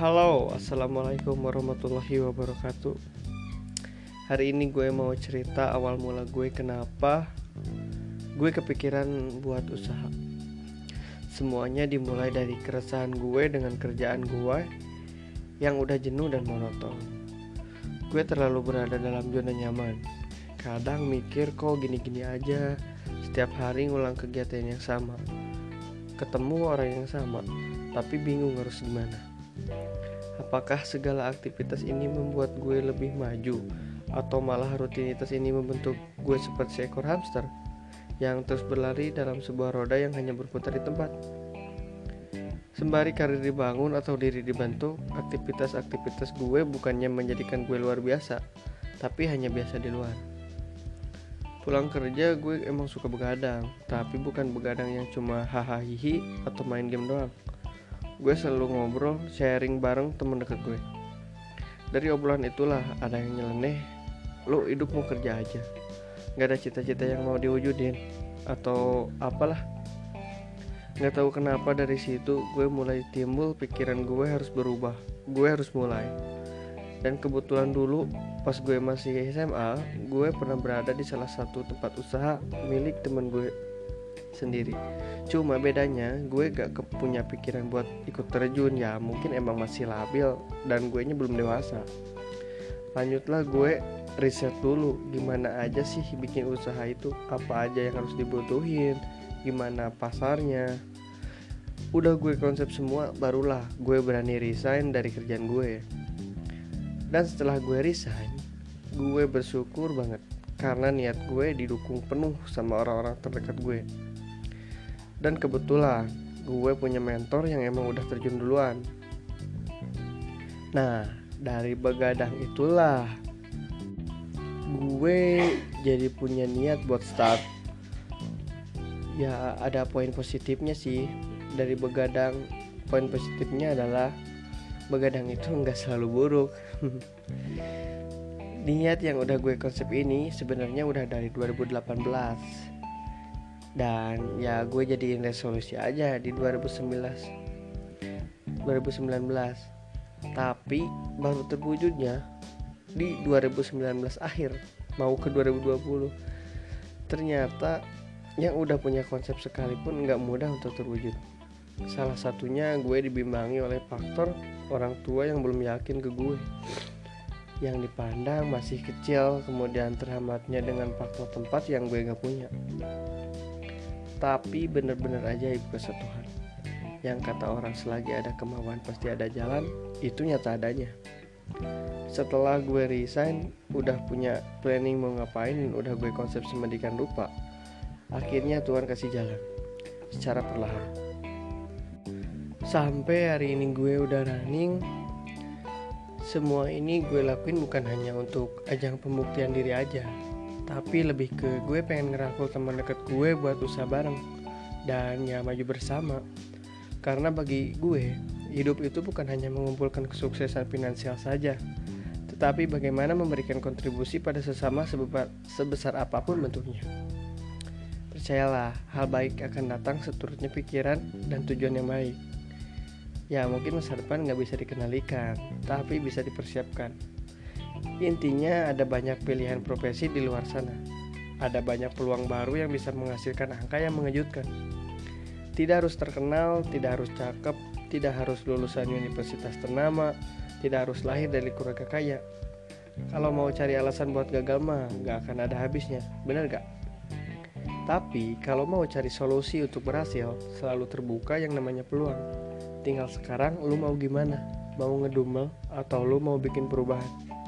Halo, assalamualaikum warahmatullahi wabarakatuh. Hari ini gue mau cerita awal mula gue kenapa gue kepikiran buat usaha. Semuanya dimulai dari keresahan gue dengan kerjaan gue yang udah jenuh dan monoton. Gue terlalu berada dalam zona nyaman. Kadang mikir kok gini-gini aja, setiap hari ngulang kegiatan yang sama. Ketemu orang yang sama, tapi bingung harus gimana. Apakah segala aktivitas ini membuat gue lebih maju atau malah rutinitas ini membentuk gue seperti seekor hamster yang terus berlari dalam sebuah roda yang hanya berputar di tempat? Sembari karir dibangun atau diri dibentuk, aktivitas-aktivitas gue bukannya menjadikan gue luar biasa, tapi hanya biasa di luar. Pulang kerja gue emang suka begadang, tapi bukan begadang yang cuma hahaha atau main game doang gue selalu ngobrol sharing bareng temen deket gue. Dari obrolan itulah ada yang nyeleneh lo hidup mau kerja aja. Nggak ada cita-cita yang mau diwujudin. Atau apalah. Nggak tahu kenapa dari situ gue mulai timbul pikiran gue harus berubah gue harus mulai. Dan kebetulan dulu pas gue masih SMA gue pernah berada di salah satu tempat usaha milik temen gue sendiri. Cuma bedanya gue gak punya pikiran buat ikut terjun. Ya mungkin emang masih labil dan gue nya belum dewasa. Lanjutlah gue riset dulu gimana aja sih bikin usaha itu? Apa aja yang harus dibutuhin? Gimana pasarnya? Udah gue konsep semua barulah gue berani resign dari kerjaan gue. Dan setelah gue resign gue bersyukur banget karena niat gue didukung penuh sama orang-orang terdekat gue dan kebetulan gue punya mentor yang emang udah terjun duluan. Nah dari begadang itulah gue jadi punya niat buat start. Ya ada poin positifnya sih. Dari begadang poin positifnya adalah begadang itu nggak selalu buruk. Niat yang udah gue konsep ini sebenarnya udah dari 2018 dan ya gue jadiin resolusi aja di 2019 2019 tapi baru terwujudnya di 2019 akhir mau ke 2020 ternyata yang udah punya konsep sekalipun nggak mudah untuk terwujud. Salah satunya gue dibimbangi oleh faktor orang tua yang belum yakin ke gue. Yang dipandang masih kecil kemudian terhambatnya dengan faktor tempat yang gue gak punya tapi bener-bener ajaib kuasa Tuhan. Yang kata orang selagi ada kemauan pasti ada jalan. Itu nyata adanya. Setelah gue resign udah punya planning mau ngapain udah gue konsep semedikan rupa akhirnya Tuhan kasih jalan secara perlahan. Sampai hari ini gue udah running semua ini gue lakuin bukan hanya untuk ajang pembuktian diri aja tapi lebih ke gue pengen ngerangkul teman deket gue buat usaha bareng. Dan ya maju bersama. Karena bagi gue hidup itu bukan hanya mengumpulkan kesuksesan finansial saja. Tetapi bagaimana memberikan kontribusi pada sesama sebesar, apa pun bentuknya. Percayalah hal baik akan datang seturutnya pikiran dan tujuan yang baik. Ya mungkin masa depan nggak bisa dikenalikan tapi bisa dipersiapkan Intinya ada banyak pilihan profesi di luar sana. Ada banyak peluang baru yang bisa menghasilkan angka yang mengejutkan. Tidak harus terkenal, tidak harus cakep, tidak harus lulusan universitas ternama, tidak harus lahir dari keluarga kaya. Kalau mau cari alasan buat gagal mah gak akan ada habisnya, bener gak? Tapi kalau mau cari solusi untuk berhasil, selalu terbuka yang namanya peluang. Tinggal sekarang lu mau gimana? Mau ngedumel atau lu mau bikin perubahan?